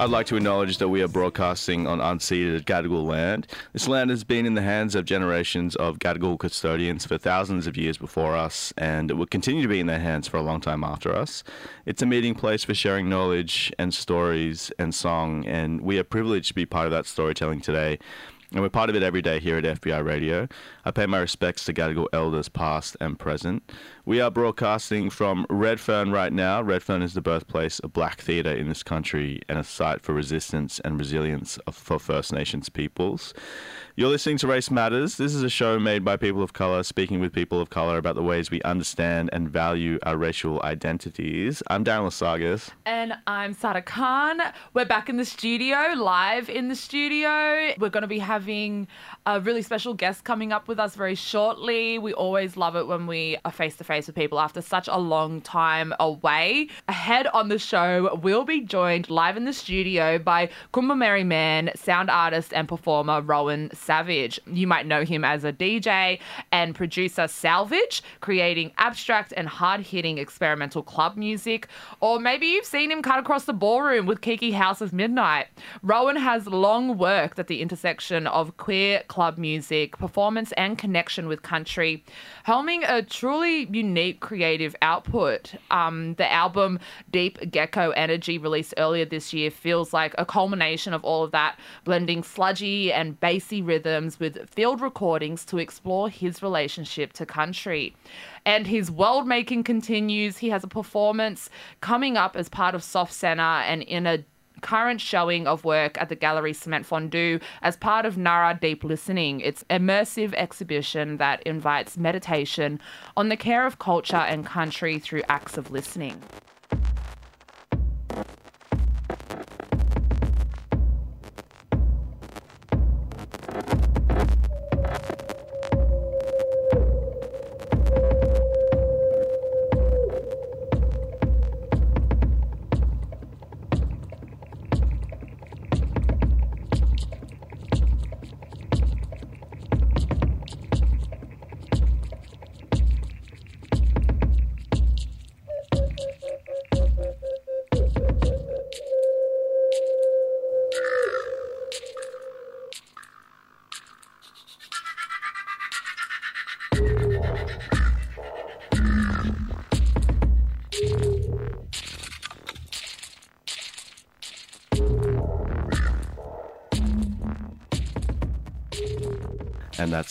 I'd like to acknowledge that we are broadcasting on unceded Gadigal land. This land has been in the hands of generations of Gadigal custodians for thousands of years before us, and it will continue to be in their hands for a long time after us. It's a meeting place for sharing knowledge and stories and song, and we are privileged to be part of that storytelling today. And we're part of it every day here at FBI Radio. I pay my respects to Gadigal elders past and present. We are broadcasting from Redfern right now. Redfern is the birthplace of black theatre in this country and a site for resistance and resilience for First Nations peoples. You're listening to Race Matters. This is a show made by people of colour, speaking with people of colour about the ways we understand and value our racial identities. I'm Darren Lasagas. And I'm Sada Khan. We're back in the studio, live in the studio. We're going to be having a really special guest coming up with us very shortly. We always love it when we are face to face with people after such a long time away. Ahead on the show, we'll be joined live in the studio by Kombumerri Man, sound artist and performer Rowan Savage. You might know him as a DJ and producer Salvage, creating abstract and hard hitting experimental club music. Or maybe you've seen him cut across the ballroom with Kiki House's Midnight. Rowan has long worked at the intersection of queer club music, performance, and connection with country, helming a truly unique creative output. Um, the album Deep Gecko Energy, released earlier this year, feels like a culmination of all of that, blending sludgy and bassy rhythms with field recordings to explore his relationship to country. And his world making continues. He has a performance coming up as part of Soft Centre and in a current showing of work at the Gallery Cement Fondu as part of Nara Deep Listening. It's immersive exhibition that invites meditation on the care of culture and country through acts of listening.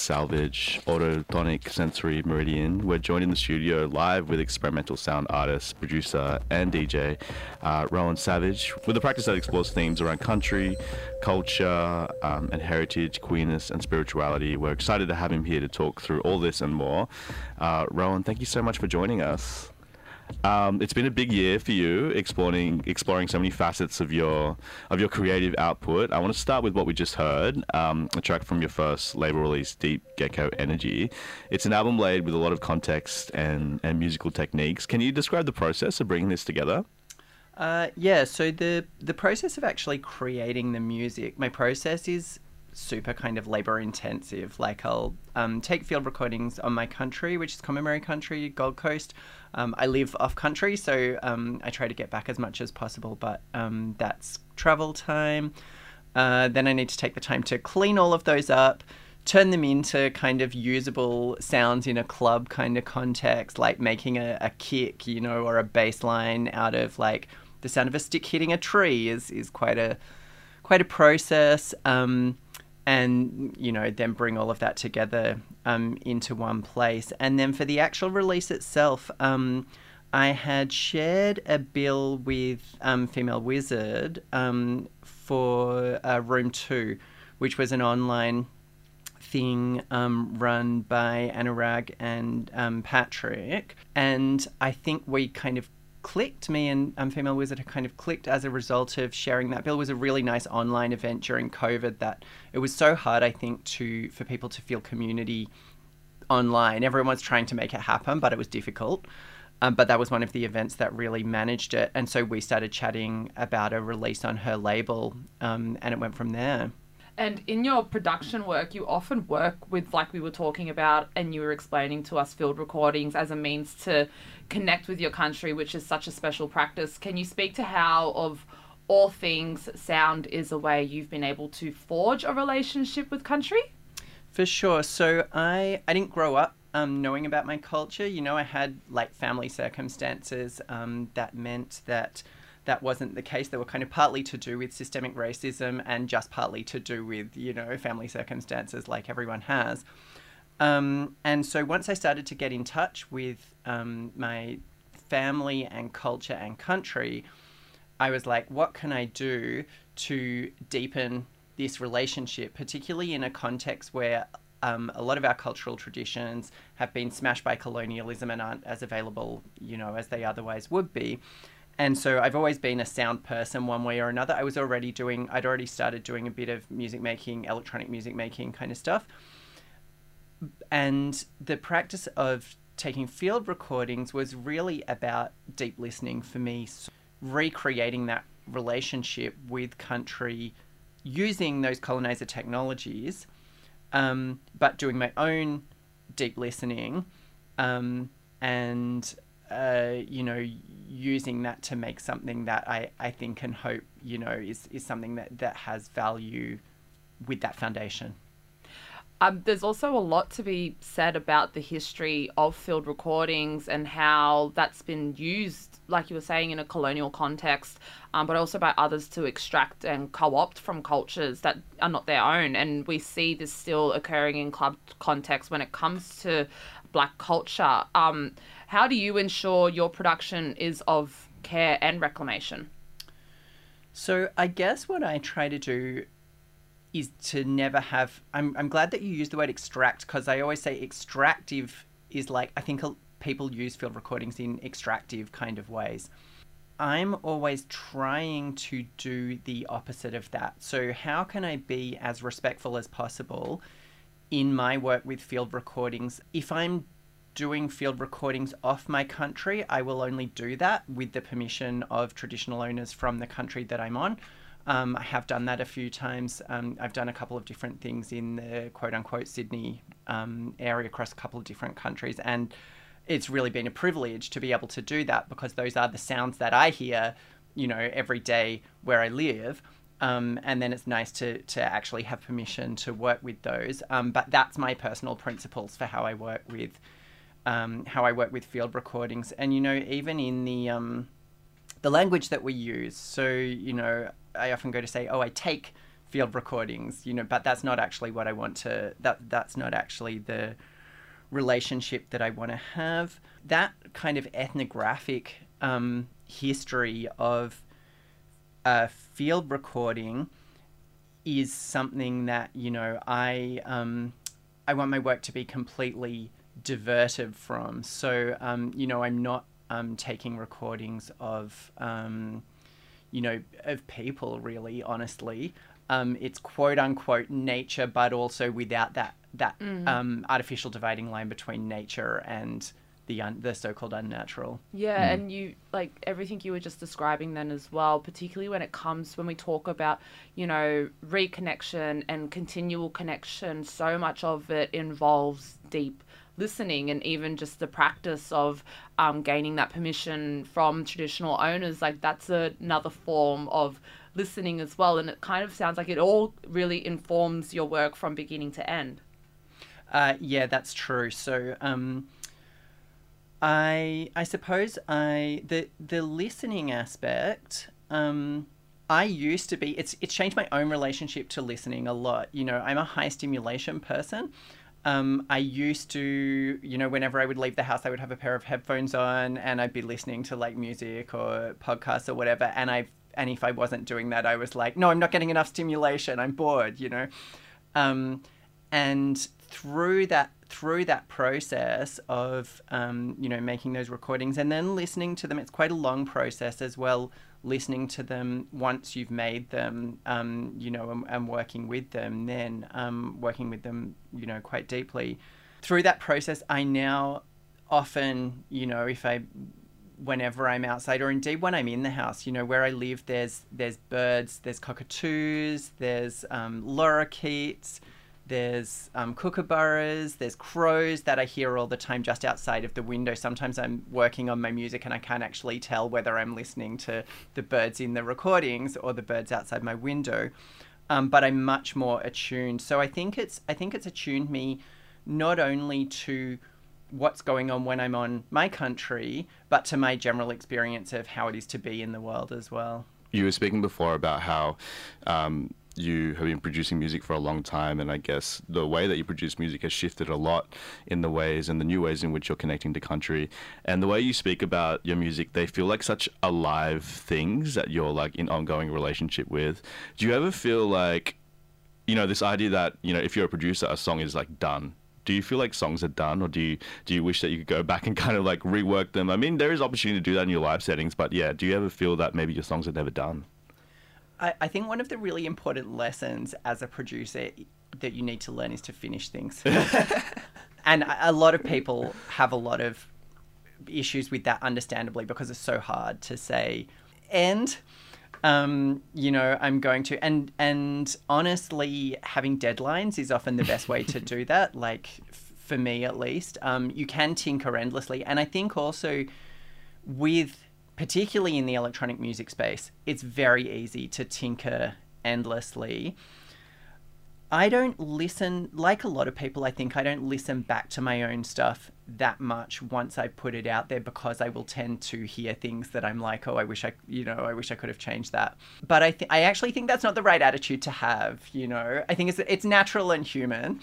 Salvage Autotonic Sensory Meridian. We're joined in the studio live with experimental sound artist, producer, and DJ uh, Rowan Savage with a practice that explores themes around country, culture, um, and heritage, queerness, and spirituality. We're excited to have him here to talk through all this and more. Uh, Rowan, thank you so much for joining us. Um, it's been a big year for you, exploring exploring so many facets of your of your creative output. I want to start with what we just heard, um, a track from your first label release, Deep Gecko Energy. It's an album laid with a lot of context and, and musical techniques. Can you describe the process of bringing this together? Uh, yeah, so the the process of actually creating the music, my process is super kind of labor intensive. Like I'll um, take field recordings on my country, which is Kombumerri Country, Gold Coast. Um, I live off country, so um, I try to get back as much as possible, but um, that's travel time. Uh, then I need to take the time to clean all of those up, turn them into kind of usable sounds in a club kind of context, like making a, a kick, you know, or a bass line out of like the sound of a stick hitting a tree is, is quite a quite a process. Um, and you know then bring all of that together um, into one place. And then for the actual release itself um, i had shared a bill with um, female wizard um, for uh, room 2 which was an online thing um, run by anurag and um, patrick. And i think we kind of clicked. Me and um, Female Wizard kind of clicked as a result of sharing that bill. Was a really nice online event during COVID that it was so hard, I think, to for people to feel community online. Everyone was trying to make it happen, but it was difficult. Um, but that was one of the events that really managed it. And so we started chatting about a release on her label, um, and it went from there. And in your production work, you often work with, like we were talking about, and you were explaining to us field recordings as a means to connect with your country, which is such a special practice. Can you speak to how, of all things, sound is a way you've been able to forge a relationship with country? For sure. So I I didn't grow up um, knowing about my culture. You know, I had like family circumstances um, that meant that that wasn't the case. They were kind of partly to do with systemic racism and just partly to do with you know family circumstances, like everyone has. Um, and so once I started to get in touch with um, my family and culture and country, I was like, what can I do to deepen this relationship, particularly in a context where um, a lot of our cultural traditions have been smashed by colonialism and aren't as available, you know, as they otherwise would be. And so I've always been a sound person one way or another. I was already doing, I'd already started doing a bit of music making, electronic music making kind of stuff. And the practice of taking field recordings was really about deep listening for me, so recreating that relationship with country using those colonizer technologies, um, but doing my own deep listening um, and, uh, you know, using that to make something that I, I think and hope, you know, is, is something that, that has value with that foundation. Um, there's also a lot to be said about the history of field recordings and how that's been used, like you were saying, in a colonial context, um, but also by others to extract and co opt from cultures that are not their own. And we see this still occurring in club context when it comes to black culture. Um, how do you ensure your production is of care and reclamation? So I guess what I try to do is to never have. I'm, I'm glad that you used the word extract because I always say extractive is like, I think people use field recordings in extractive kind of ways. I'm always trying to do the opposite of that. So, how can I be as respectful as possible in my work with field recordings? If I'm doing field recordings off my country, I will only do that with the permission of traditional owners from the country that I'm on. Um, I have done that a few times. Um, I've done a couple of different things in the quote unquote Sydney um, area across a couple of different countries. And it's really been a privilege to be able to do that because those are the sounds that I hear, you know, every day where I live. Um, and then it's nice to, to actually have permission to work with those. Um, but that's my personal principles for how I work with um, how I work with field recordings. And you know, even in the um, the language that we use. So you know, I often go to say, "Oh, I take field recordings," you know, but that's not actually what I want to. That that's not actually the relationship that I want to have. That kind of ethnographic um, history of uh, field recording is something that you know I um, I want my work to be completely diverted from. So um, you know, I'm not um, taking recordings of um, you know, of people really, honestly. Um, it's quote unquote nature, but also without that that Mm. um, artificial dividing line between nature and the un- the so-called unnatural. Yeah, and you like everything you were just describing then as well, particularly when it comes when we talk about, you know, reconnection and continual connection, so much of it involves deep listening and even just the practice of um, gaining that permission from traditional owners. Like that's another form of listening as well. And it kind of sounds like it all really informs your work from beginning to end. Uh, yeah, that's true. So, um, I I suppose I the the listening aspect. Um, I used to be. It's it's changed my own relationship to listening a lot. You know, I'm a high stimulation person. Um, I used to, you know, whenever I would leave the house, I would have a pair of headphones on and I'd be listening to like music or podcasts or whatever. And I, and if I wasn't doing that, I was like, no, I'm not getting enough stimulation. I'm bored, you know. Um, and through that, through that process of um, you know making those recordings and then listening to them, it's quite a long process as well. Listening to them once you've made them, um, you know, and, and working with them, then um, working with them, you know, quite deeply. Through that process, I now often, you know, if I whenever I'm outside or indeed when I'm in the house, you know, where I live, there's there's birds, there's cockatoos, there's um, lorikeets, there's um, kookaburras, there's crows that I hear all the time just outside of the window. Sometimes I'm working on my music and I can't actually tell whether I'm listening to the birds in the recordings or the birds outside my window. Um, but I'm much more attuned. So I think it's I think it's attuned me not only to what's going on when I'm on my country, but to my general experience of how it is to be in the world as well. You were speaking before about how um, you have been producing music for a long time, and I guess the way that you produce music has shifted a lot in the ways and the new ways in which you're connecting to country. And the way you speak about your music, they feel like such alive things that you're like in ongoing relationship with. Do you ever feel like, you know, this idea that you know, if you're a producer, a song is like done do you feel like songs are done or do you do you wish that you could go back and kind of like rework them i mean there is opportunity to do that in your live settings but yeah do you ever feel that maybe your songs are never done I, I think one of the really important lessons as a producer that you need to learn is to finish things. and a lot of people have a lot of issues with that, understandably, because it's so hard to say, and um, you know, I'm going to and and honestly, having deadlines is often the best way to do that. Like f- for me, at least, um, you can tinker endlessly, and I think also with particularly in the electronic music space, it's very easy to tinker endlessly. I don't listen, like a lot of people, I think I don't listen back to my own stuff that much once I put it out there because I will tend to hear things that I'm like, oh, I wish I, you know, I wish I could have changed that. But I, th- I actually think that's not the right attitude to have, you know. I think it's, it's natural and human.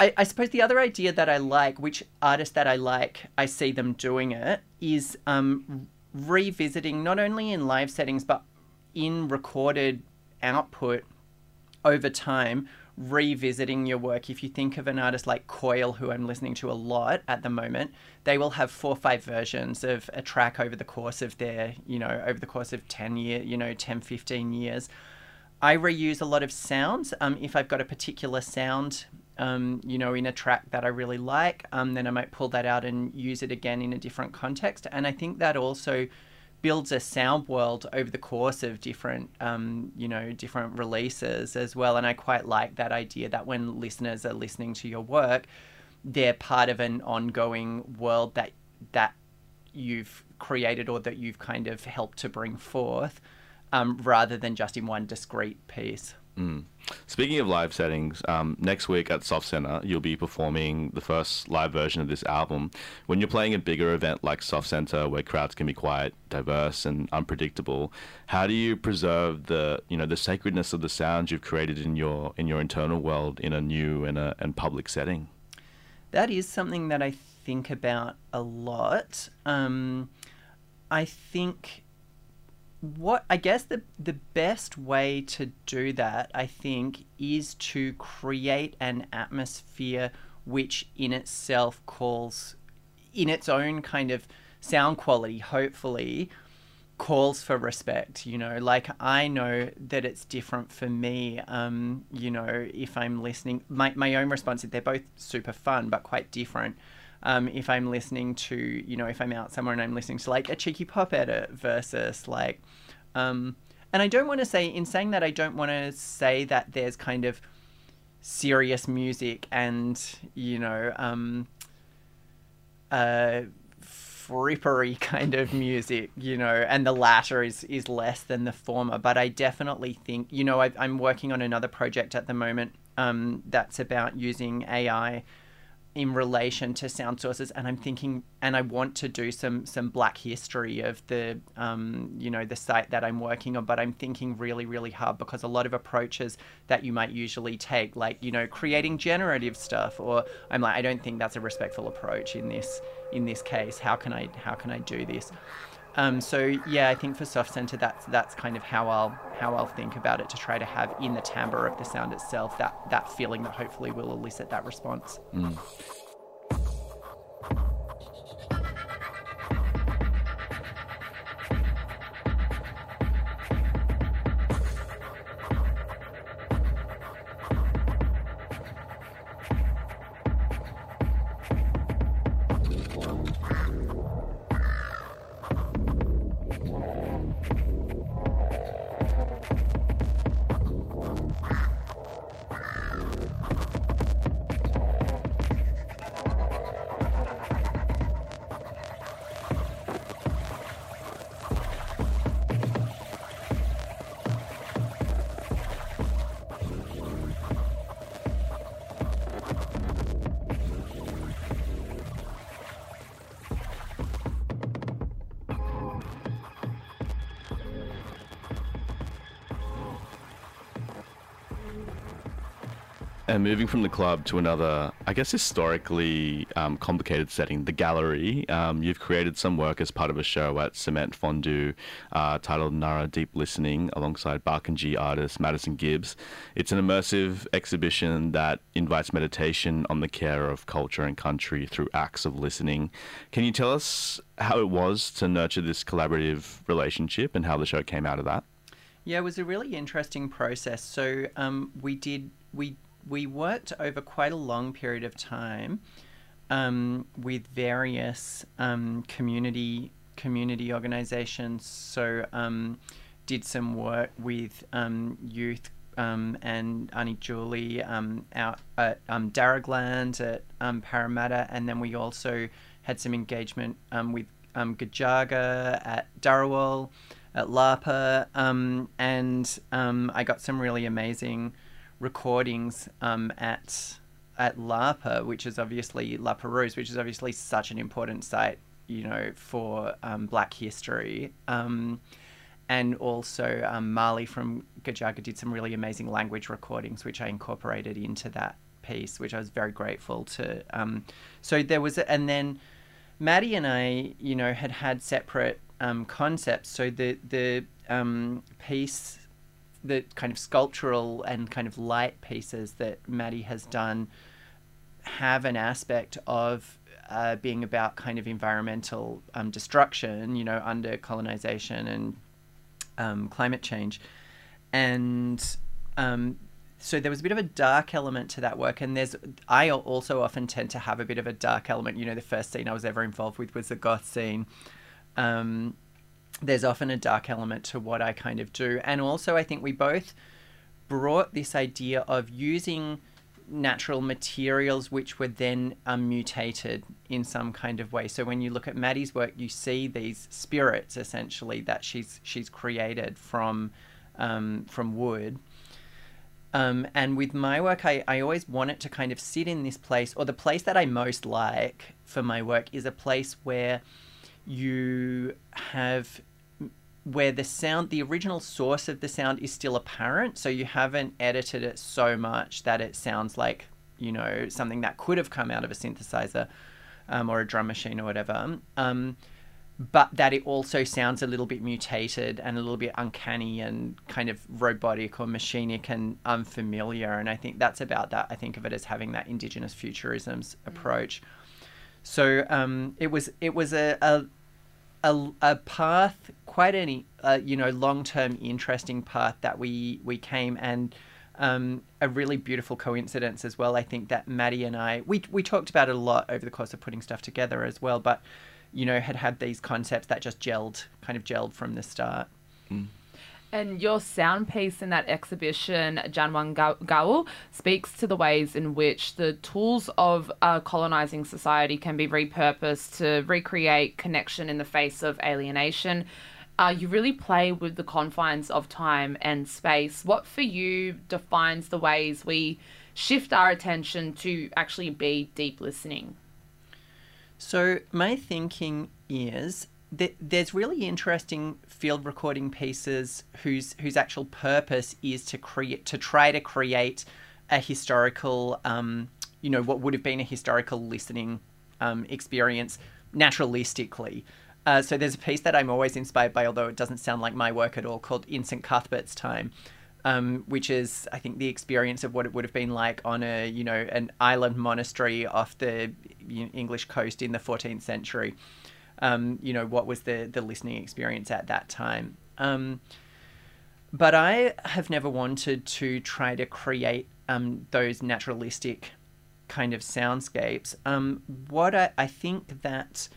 I, I suppose the other idea that I like, which artists that I like, I see them doing it, is um, revisiting not only in live settings but in recorded output over time revisiting your work. If you think of an artist like coil who i'm listening to a lot at the moment they will have four or five versions of a track over the course of their you know over the course of 10 year you know 10 15 years. I reuse a lot of sounds. Um, if i've got a particular sound um, you know in a track that i really like um, then i might pull that out and use it again in a different context. And i think that also builds a sound world over the course of different um, you know different releases as well. And i quite like that idea that when listeners are listening to your work they're part of an ongoing world that that you've created or that you've kind of helped to bring forth um, rather than just in one discrete piece Speaking of live settings, um, next week at Soft Center, you'll be performing the first live version of this album. When you're playing a bigger event like Soft Center, where crowds can be quite diverse and unpredictable, how do you preserve the you know the sacredness of the sounds you've created in your in your internal world in a new and a and public setting? that is something that I think about a lot. Um, I think what I guess the the best way to do that, I think, is to create an atmosphere which in itself calls in its own kind of sound quality, hopefully, calls for respect you know? Like i know that it's different for me um you know if i'm listening my, my own response is they're both super fun but quite different um if i'm listening to you know if i'm out somewhere and i'm listening to like a cheeky pop edit versus like um and i don't want to say in saying that i don't want to say that there's kind of serious music and you know um uh frippery kind of music, you know, and the latter is is less than the former. But I definitely think, you know, I, I'm working on another project at the moment um, that's about using AI in relation to sound sources, and I'm thinking, and I want to do some some Black history of the, um, you know, the site that I'm working on. But I'm thinking really, really hard because a lot of approaches that you might usually take, like you know, creating generative stuff, or I'm like, I don't think that's a respectful approach in this in this case. How can I how can I do this? Um, so yeah, I think for Soft Center, that's that's kind of how I'll how I'll think about it to try to have in the timbre of the sound itself that that feeling that hopefully will elicit that response. And moving from the club to another, I guess, historically um, complicated setting, the gallery, um, you've created some work as part of a show at Cement Fondu uh, titled Nara Deep Listening alongside Barkindji artist Madison Gibbs. It's an immersive exhibition that invites meditation on the care of culture and country through acts of listening. Can you tell us how it was to nurture this collaborative relationship and how the show came out of that? Yeah, it was a really interesting process. So um, we did we we worked over quite a long period of time um, with various um, community community organisations. So um, did some work with um, youth um, and Auntie Julie um, out at um, Darragland at um, Parramatta, and then we also had some engagement um, with Gujaga at Darawal, at Lapa, and I got some really amazing recordings um, at at Lapa, which is obviously La Perouse, which is obviously such an important site, you know, for um, Black history. Um, and also um, from Gujaga did some really amazing language recordings, which I incorporated into that piece, which I was very grateful to. Um, so there was, a, and then Maddie and I, you know, had had separate um, concepts. So the the um, piece, the kind of sculptural and kind of light pieces that Maddie has done, have an aspect of uh, being about kind of environmental um, destruction, you know, under colonization and um, climate change, and um, so there was a bit of a dark element to that work. And there's I also often tend to have a bit of a dark element. You know, the first scene I was ever involved with was the goth scene. Um, there's often a dark element to what I kind of do, and also I think we both brought this idea of using natural materials which were then um, mutated in some kind of way. So when you look at Maddie's work, you see these spirits essentially that she's she's created from um, from wood. Um, and with my work, I, I always want it to kind of sit in this place, or the place that I most like for my work is a place where you have where the sound, the original source of the sound is still apparent. So you haven't edited it so much that it sounds like, you know, something that could have come out of a synthesizer um, or a drum machine or whatever. Um, but that it also sounds a little bit mutated and a little bit uncanny and kind of robotic or machinic and unfamiliar. And I think that's about that. I think of it as having that indigenous futurisms approach. So um, it was it was a, a a, a path, quite any uh, you know long term interesting path that we we came and um, a really beautiful coincidence as well. I think that Maddie and I we we talked about it a lot over the course of putting stuff together as well, but you know had had these concepts that just gelled, kind of gelled from the start. And your sound piece in that exhibition, Janwan Gaul, speaks to the ways in which the tools of a colonizing society can be repurposed to recreate connection in the face of alienation. Uh, you really play with the confines of time and space. What for you defines the ways we shift our attention to actually be deep listening? So my thinking is there's really interesting field recording pieces whose whose actual purpose is to create to try to create a historical, um, you know, what would have been a historical listening um, experience naturalistically. Uh, so there's a piece that I'm always inspired by, although it doesn't sound like my work at all, called In St Cuthbert's Time, um, which is I think the experience of what it would have been like on a you know an island monastery off the English coast in the 14th century. Um, you know what was the the listening experience at that time. Um, but I have never wanted to try to create um, those naturalistic kind of soundscapes. Um, what I, I think that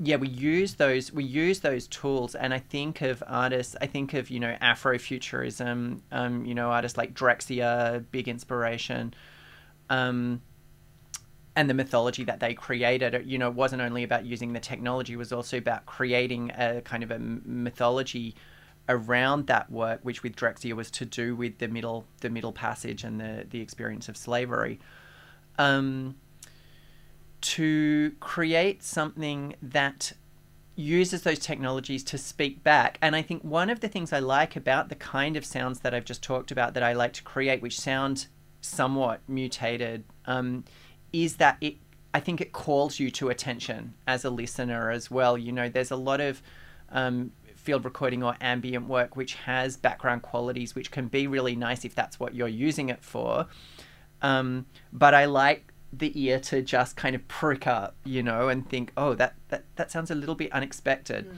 yeah, we use those we use those tools, and I think of artists. I think of you know Afrofuturism. Um, you know artists like Drexciya, big inspiration. Um, and the mythology that they created, you know, wasn't only about using the technology; it was also about creating a kind of a mythology around that work, which with Drexciya was to do with the middle the middle passage and the the experience of slavery. Um, to create something that uses those technologies to speak back. And I think one of the things I like about the kind of sounds that I've just talked about that I like to create, which sound somewhat mutated um, is that it I think it calls you to attention as a listener as well. You know, there's a lot of um, field recording or ambient work which has background qualities which can be really nice if that's what you're using it for. Um, but I like the ear to just kind of prick up, you know, and think, oh, that, that, that sounds a little bit unexpected.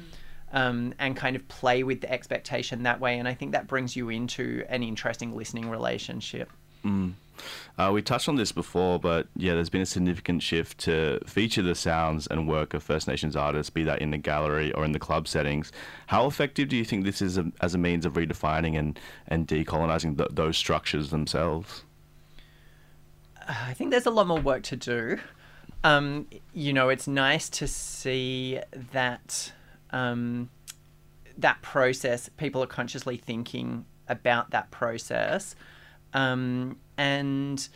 Um, and kind of play with the expectation that way. And I think that brings you into an interesting listening relationship. Uh, we touched on this before, but yeah, there's been a significant shift to feature the sounds and work of First Nations artists, be that in the gallery or in the club settings. How effective do you think this is a, as a means of redefining and, and decolonizing th- those structures themselves? I think there's a lot more work to do. Um, you know, it's nice to see that um, that process. People are consciously thinking about that process, um, and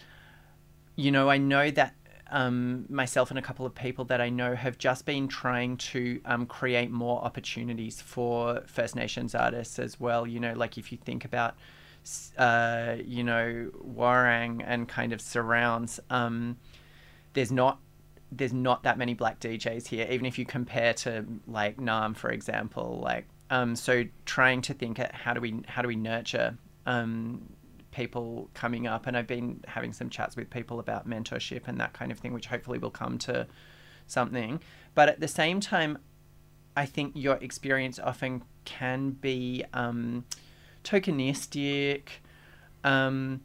you know, I know that um, myself and a couple of people that I know have just been trying to um, create more opportunities for First Nations artists as well. You know, like if you think about uh, you know, Warang and kind of surrounds, um, there's not there's not that many black DJs here, even if you compare to like Naarm, for example. Like, um, so trying to think at how do we how do we nurture um, people coming up, and I've been having some chats with people about mentorship and that kind of thing, which hopefully will come to something. But at the same time, I think your experience often can be um, tokenistic. Um,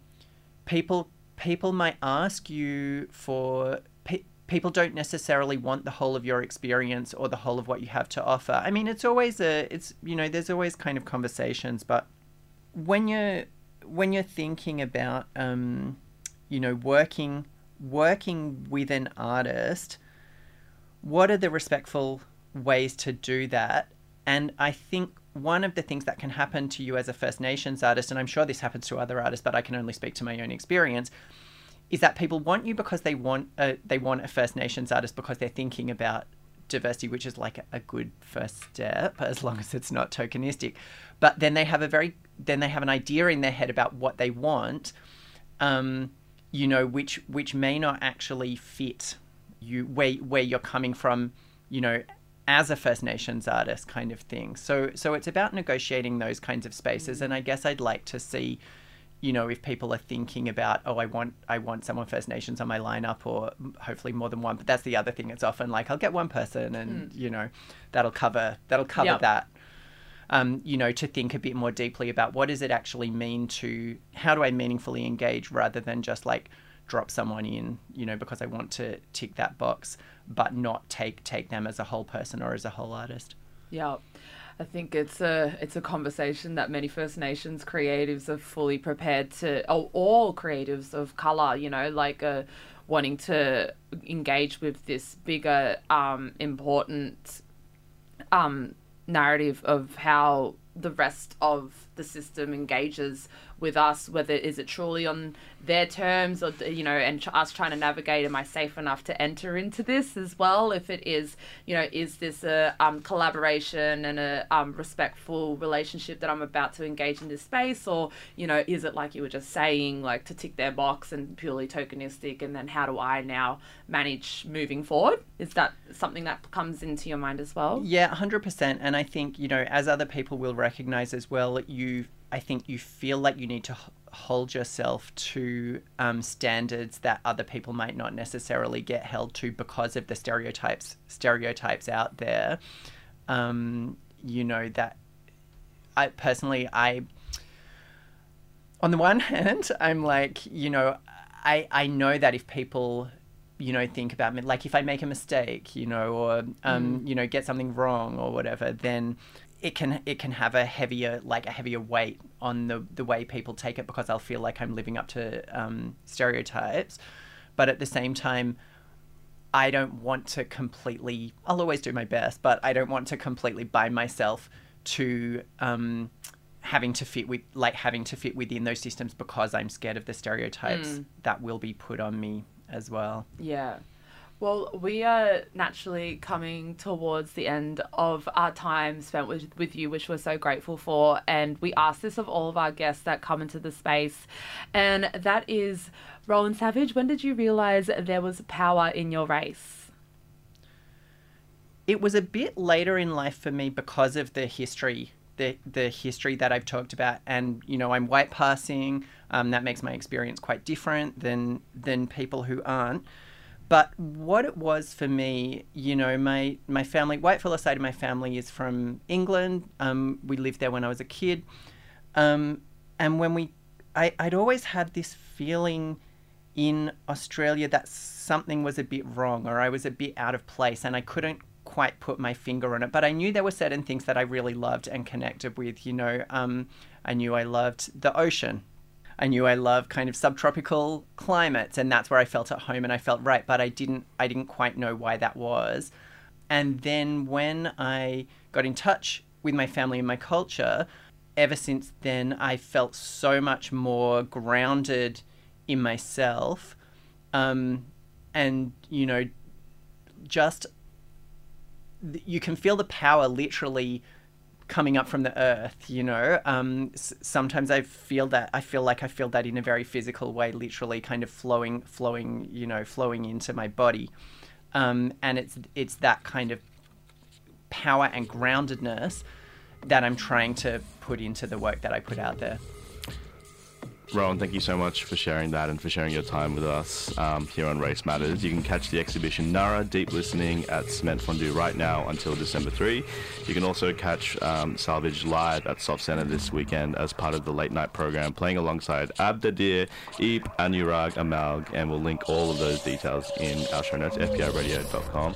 people people might ask you for pe- people don't necessarily want the whole of your experience or the whole of what you have to offer. I mean, it's always a it's you know there's always kind of conversations, but when you're when you're thinking about um, you know working working with an artist what are the respectful ways to do that? And I think one of the things that can happen to you as a First Nations artist, and I'm sure this happens to other artists, but I can only speak to my own experience, is that people want you because they want a, they want a First Nations artist because they're thinking about diversity, which is like a, a good first step, as long as it's not tokenistic. But then they have a very then they have an idea in their head about what they want, um, you know, which which may not actually fit you where where you're coming from, you know, as a First Nations artist kind of thing. So so it's about negotiating those kinds of spaces. And I guess I'd like to see you know if people are thinking about oh I want I want someone First Nations on my lineup or hopefully more than one but that's the other thing. It's often like I'll get one person and you know that'll cover that'll cover Yep. that um, you know, to think a bit more deeply about what does it actually mean to how do I meaningfully engage rather than just like drop someone in, you know, because I want to tick that box, but not take take them as a whole person or as a whole artist. Yeah. I think it's a it's a conversation that many First Nations creatives are fully prepared to, or all creatives of color, you know, like uh, wanting to engage with this bigger, um, important um, narrative of how the rest of the system engages with us whether is it truly on their terms or you know and us trying to navigate am i safe enough to enter into this as well? If it is you know is this a um, collaboration and a um, respectful relationship that i'm about to engage in this space? Or you know is it like you were just saying like to tick their box and purely tokenistic and then how do i now manage moving forward? Is that something that comes into your mind as well? Yeah, hundred percent. And I think you know, as other people will recognize as well, you I think you feel like you need to hold yourself to um, standards that other people might not necessarily get held to because of the stereotypes stereotypes out there. Um, you know that I personally I on the one hand, I'm like, you know, I I know that if people, you know, think about me, like if I make a mistake, you know, or um, you know, get something wrong or whatever, then it can it can have a heavier like a heavier weight on the the way people take it because I'll feel like I'm living up to um, stereotypes, but at the same time. I don't want to completely. I'll always do my best, but I don't want to completely bind myself to um, having to fit with, like having to fit within those systems because I'm scared of the stereotypes that will be put on me as well. Yeah. Well, we are naturally coming towards the end of our time spent with, with you, which we're so grateful for. And we ask this of all of our guests that come into the space. And that is Rowan Savage, when did you realize there was power in your race? it was a bit later in life for me because of the history the the history that I've talked about. And you know I'm white passing um, that makes my experience quite different than than people who aren't. But what it was for me you know my my family white fella side of my family is from England. Um, we lived there when I was a kid. Um, and when we I, I'd always had this feeling in Australia that something was a bit wrong or I was a bit out of place and I couldn't quite put my finger on it. But I knew there were certain things that I really loved and connected with. You know, um, I knew I loved the ocean. I knew I loved kind of subtropical climates, and that's where I felt at home and I felt right. But I didn't, I didn't quite know why that was. And then when I got in touch with my family and my culture, ever since then, I felt so much more grounded in myself. Um, and, you know, just you can feel the power literally coming up from the earth you know? Um, sometimes i feel that i feel like i feel that in a very physical way literally kind of flowing flowing you know flowing into my body. Um, and it's it's that kind of power and groundedness that i'm trying to put into the work that i put out there Rowan, thank you so much for sharing that and for sharing your time with us um, here on Race Matters. You can catch the exhibition Nara Deep Listening at Cement Fondu right now until December 3. You can also catch um, Salvage live at Soft Centre this weekend as part of the late night program, playing alongside Abdadir, Eep, Anurag, Amalg, and we'll link all of those details in our show notes, fbiradio.com.